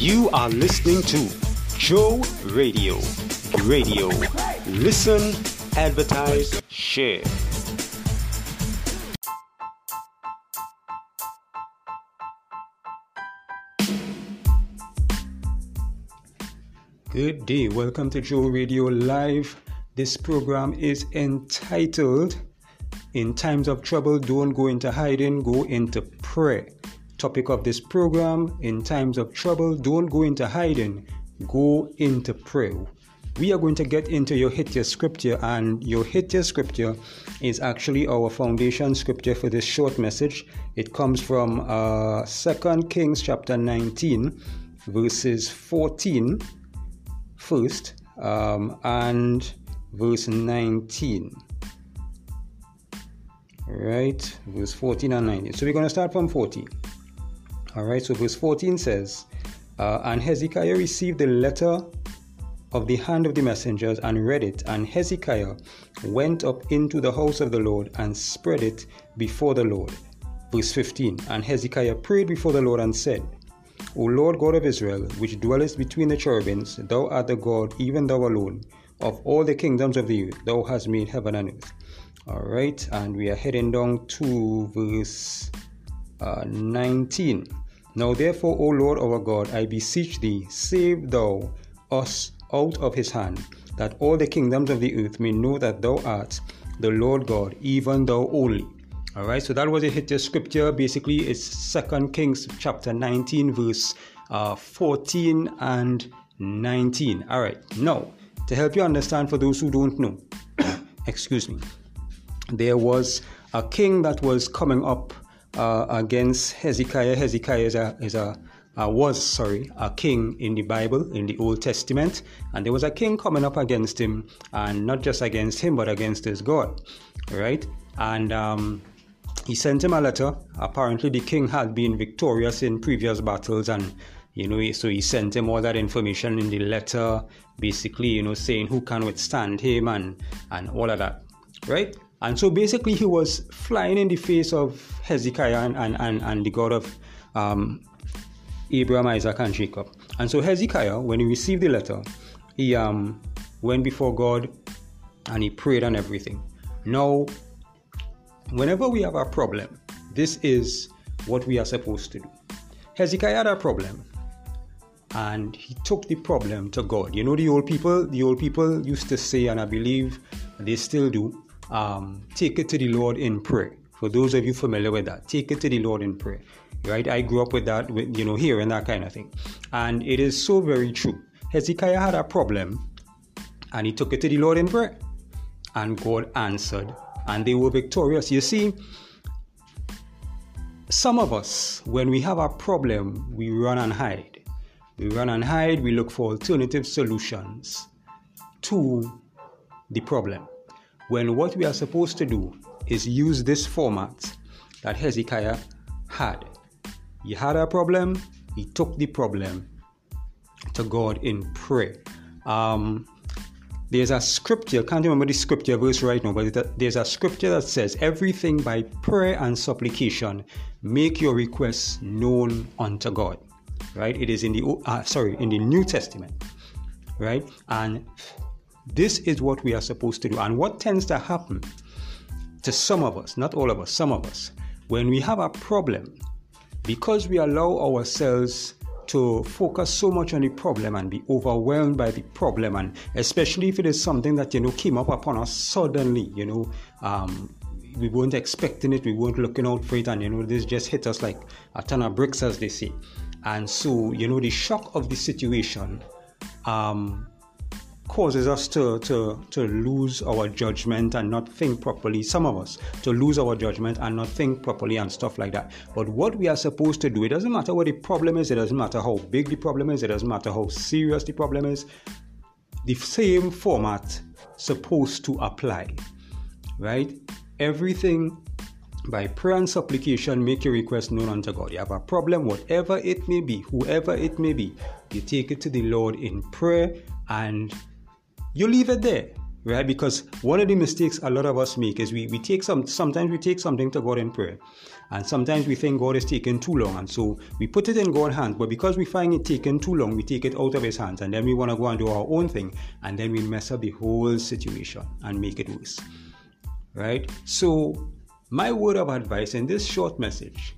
You are listening to Joe Radio. Radio. Listen, advertise, share. Good day. Welcome to Joe Radio Live. This program is entitled In Times of Trouble, Don't Go into Hiding, Go into Prayer. Topic of this program In Times of Trouble, Don't Go into Hiding, Go into Prayer. We are going to get into your hit scripture, and your hit scripture is actually our foundation scripture for this short message. It comes from uh, 2 Kings chapter 19, verses 14 first um, and verse 19 right verse 14 and 19 so we're going to start from 14 all right so verse 14 says uh, and hezekiah received the letter of the hand of the messengers and read it and hezekiah went up into the house of the lord and spread it before the lord verse 15 and hezekiah prayed before the lord and said O Lord God of Israel, which dwellest between the cherubims, thou art the God, even thou alone. Of all the kingdoms of the earth, thou hast made heaven and earth. All right, and we are heading down to verse uh, 19. Now, therefore, O Lord our God, I beseech thee, save thou us out of his hand, that all the kingdoms of the earth may know that thou art the Lord God, even thou only. All right, so that was a hit scripture. Basically, it's Second Kings chapter 19, verse uh, 14 and 19. All right, now to help you understand, for those who don't know, excuse me, there was a king that was coming up uh, against Hezekiah. Hezekiah is a, is a uh, was sorry a king in the Bible in the Old Testament, and there was a king coming up against him, and not just against him, but against his God, right? And um, he sent him a letter. Apparently, the king had been victorious in previous battles, and you know, so he sent him all that information in the letter, basically, you know, saying who can withstand him and and all of that, right? And so basically, he was flying in the face of Hezekiah and and, and, and the God of um, Abraham, Isaac, and Jacob. And so Hezekiah, when he received the letter, he um, went before God and he prayed and everything. Now, Whenever we have a problem, this is what we are supposed to do. Hezekiah had a problem and he took the problem to God. You know, the old people, the old people used to say, and I believe they still do, um, take it to the Lord in prayer. For those of you familiar with that, take it to the Lord in prayer. Right? I grew up with that, with, you know, here and that kind of thing. And it is so very true. Hezekiah had a problem and he took it to the Lord in prayer. And God answered and they were victorious. You see, some of us, when we have a problem, we run and hide. We run and hide, we look for alternative solutions to the problem. When what we are supposed to do is use this format that Hezekiah had. He had a problem, he took the problem to God in prayer. Um, there's a scripture, I can't remember the scripture verse right now, but there's a scripture that says, Everything by prayer and supplication, make your requests known unto God. Right? It is in the, uh, sorry, in the New Testament. Right? And this is what we are supposed to do. And what tends to happen to some of us, not all of us, some of us, when we have a problem, because we allow ourselves to focus so much on the problem and be overwhelmed by the problem and especially if it is something that you know came up upon us suddenly you know um, we weren't expecting it we weren't looking out for it and you know this just hit us like a ton of bricks as they say and so you know the shock of the situation um, causes us to, to, to lose our judgment and not think properly. Some of us to lose our judgment and not think properly and stuff like that. But what we are supposed to do, it doesn't matter what the problem is, it doesn't matter how big the problem is, it doesn't matter how serious the problem is. The same format supposed to apply, right? Everything by prayer and supplication, make your request known unto God. You have a problem, whatever it may be, whoever it may be, you take it to the Lord in prayer and you leave it there. right? Because one of the mistakes a lot of us make is we, we take some sometimes we take something to God in prayer, and sometimes we think God is taking too long, and so we put it in God's hands. But because we find it taking too long, we take it out of His hands, and then we want to go and do our own thing, and then we mess up the whole situation and make it worse, right? So my word of advice in this short message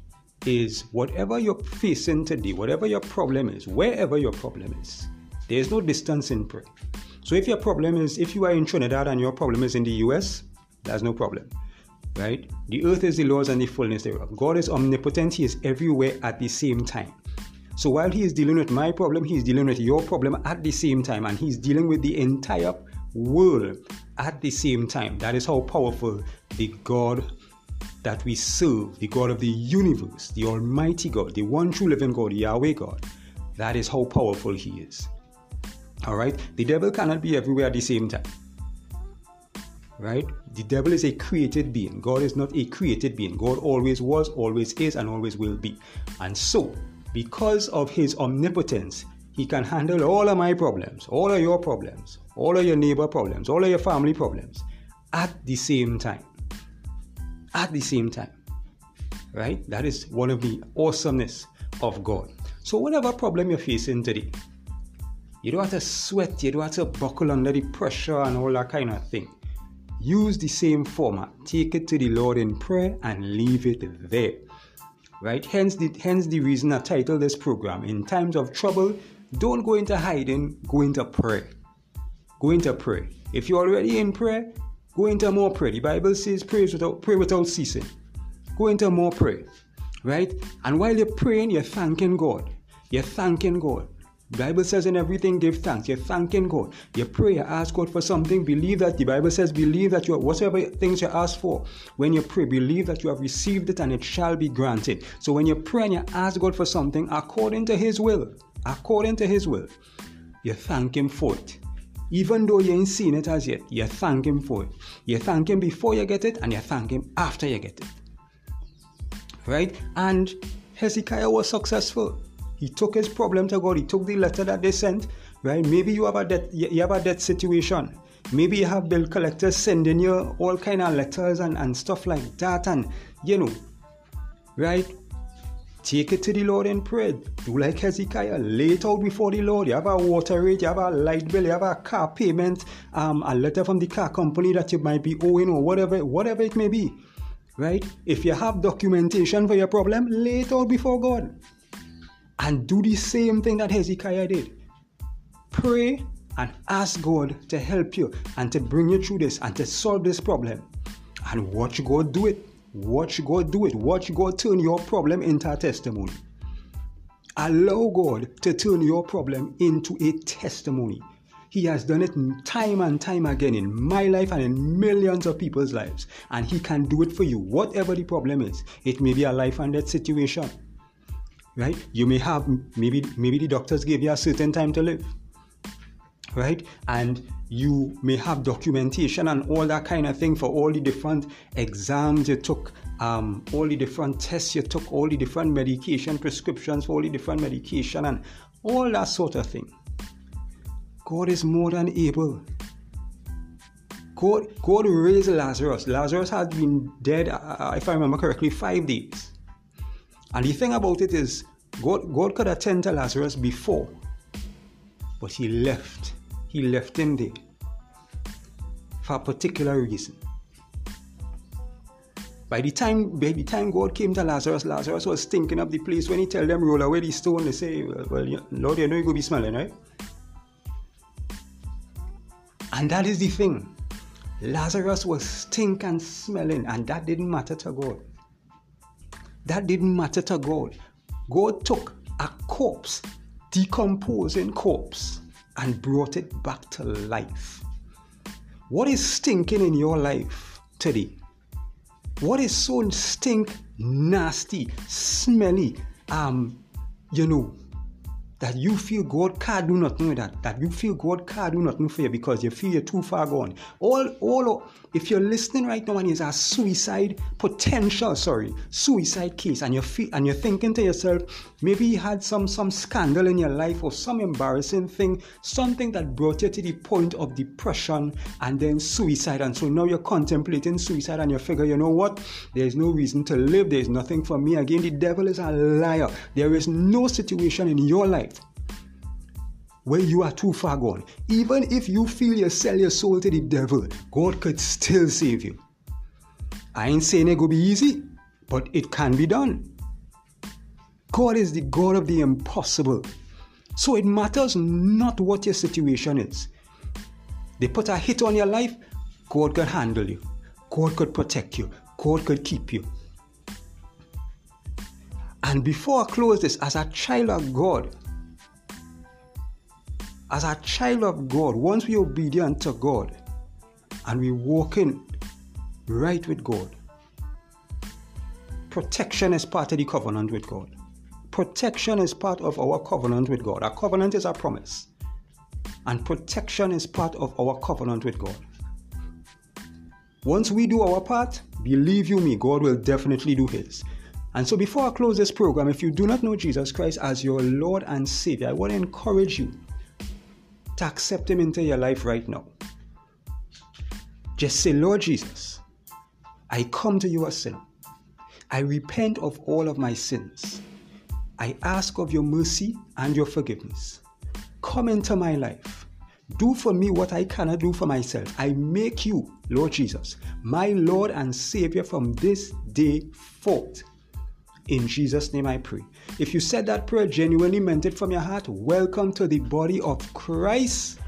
is whatever you're facing today, whatever your problem is, wherever your problem is, there's no distance in prayer. So if your problem is, if you are in Trinidad and your problem is in the US, that's no problem. Right? The earth is the Lord's and the fullness thereof. God is omnipotent, He is everywhere at the same time. So while He is dealing with my problem, He is dealing with your problem at the same time, and He's dealing with the entire world at the same time. That is how powerful the God that we serve, the God of the universe, the Almighty God, the one true living God, Yahweh God, that is how powerful He is. All right? The devil cannot be everywhere at the same time. Right? The devil is a created being. God is not a created being. God always was, always is, and always will be. And so, because of his omnipotence, he can handle all of my problems, all of your problems, all of your neighbor problems, all of your family problems at the same time. At the same time. Right? That is one of the awesomeness of God. So, whatever problem you're facing today, you don't have to sweat, you don't have to buckle under the pressure and all that kind of thing. Use the same format. Take it to the Lord in prayer and leave it there. Right? Hence the hence the reason I titled this program. In times of trouble, don't go into hiding, go into prayer. Go into prayer. If you're already in prayer, go into more prayer. The Bible says pray without pray without ceasing. Go into more prayer. Right? And while you're praying, you're thanking God. You're thanking God. Bible says in everything give thanks. You're thanking God. You pray, you ask God for something. Believe that the Bible says, believe that you whatever things you ask for, when you pray, believe that you have received it and it shall be granted. So when you pray and you ask God for something according to His will, according to His will, you thank Him for it. Even though you ain't seen it as yet, you thank Him for it. You thank Him before you get it, and you thank Him after you get it. Right? And Hezekiah was successful. He took his problem to God. He took the letter that they sent. Right? Maybe you have a debt. You have a debt situation. Maybe you have bill collectors sending you all kind of letters and, and stuff like that. And you know, right? Take it to the Lord in prayer. Do like Hezekiah. Lay it out before the Lord. You have a water rate, you have a light bill, you have a car payment, um, a letter from the car company that you might be owing or whatever, whatever it may be. Right? If you have documentation for your problem, lay it out before God and do the same thing that Hezekiah did. Pray and ask God to help you and to bring you through this and to solve this problem. And watch God do it. Watch God do it. Watch God turn your problem into a testimony. Allow God to turn your problem into a testimony. He has done it time and time again in my life and in millions of people's lives. And He can do it for you, whatever the problem is. It may be a life and death situation right? You may have maybe maybe the doctors gave you a certain time to live, right? And you may have documentation and all that kind of thing for all the different exams you took, um, all the different tests you took, all the different medication prescriptions for all the different medication and all that sort of thing. God is more than able. God, God raised Lazarus. Lazarus had been dead, uh if I remember correctly, five days. And the thing about it is, God, God could attend to Lazarus before, but he left. He left him there for a particular reason. By the time by the time God came to Lazarus, Lazarus was stinking up the place. When he tell them roll away the stone, they say, "Well, well Lord, you know you go be smelling, right?" And that is the thing. Lazarus was stink and smelling, and that didn't matter to God. That didn't matter to God. God took a corpse, decomposing corpse, and brought it back to life. What is stinking in your life today? What is so stink, nasty, smelly, um, you know, that you feel God can't do nothing with that, that you feel God can't do nothing for you because you feel you're too far gone. All, all, if you're listening right now and there's a suicide potential, sorry, suicide case, and you feel, and you're thinking to yourself, maybe you had some some scandal in your life or some embarrassing thing, something that brought you to the point of depression and then suicide, and so now you're contemplating suicide and you figure, you know what, there's no reason to live, there's nothing for me. Again, the devil is a liar. There is no situation in your life where you are too far gone. Even if you feel you sell your soul to the devil, God could still save you. I ain't saying it will be easy, but it can be done. God is the God of the impossible. So it matters not what your situation is. They put a hit on your life, God could handle you. God could protect you. God could keep you. And before I close this, as a child of God, as a child of God, once we obedient to God and we walk in right with God, protection is part of the covenant with God. Protection is part of our covenant with God. Our covenant is our promise. And protection is part of our covenant with God. Once we do our part, believe you me, God will definitely do His. And so, before I close this program, if you do not know Jesus Christ as your Lord and Savior, I want to encourage you to accept Him into your life right now. Just say, Lord Jesus, I come to you a sinner. I repent of all of my sins. I ask of your mercy and your forgiveness. Come into my life. Do for me what I cannot do for myself. I make you, Lord Jesus, my Lord and Savior from this day forth. In Jesus' name I pray. If you said that prayer, genuinely meant it from your heart, welcome to the body of Christ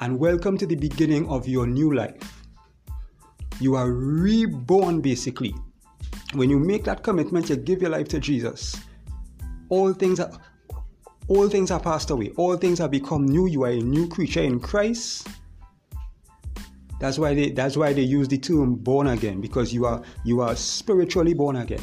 and welcome to the beginning of your new life. You are reborn basically. When you make that commitment, you give your life to Jesus. All things are all things are passed away. All things have become new. You are a new creature in Christ. That's why they that's why they use the term born again because you are you are spiritually born again.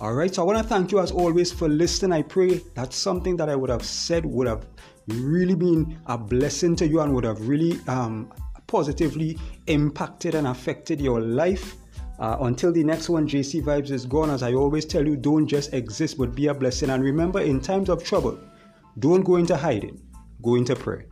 All right, so I want to thank you as always for listening. I pray that something that I would have said would have really been a blessing to you and would have really um, positively impacted and affected your life. Uh, until the next one, JC Vibes is gone. As I always tell you, don't just exist but be a blessing. And remember, in times of trouble, don't go into hiding, go into prayer.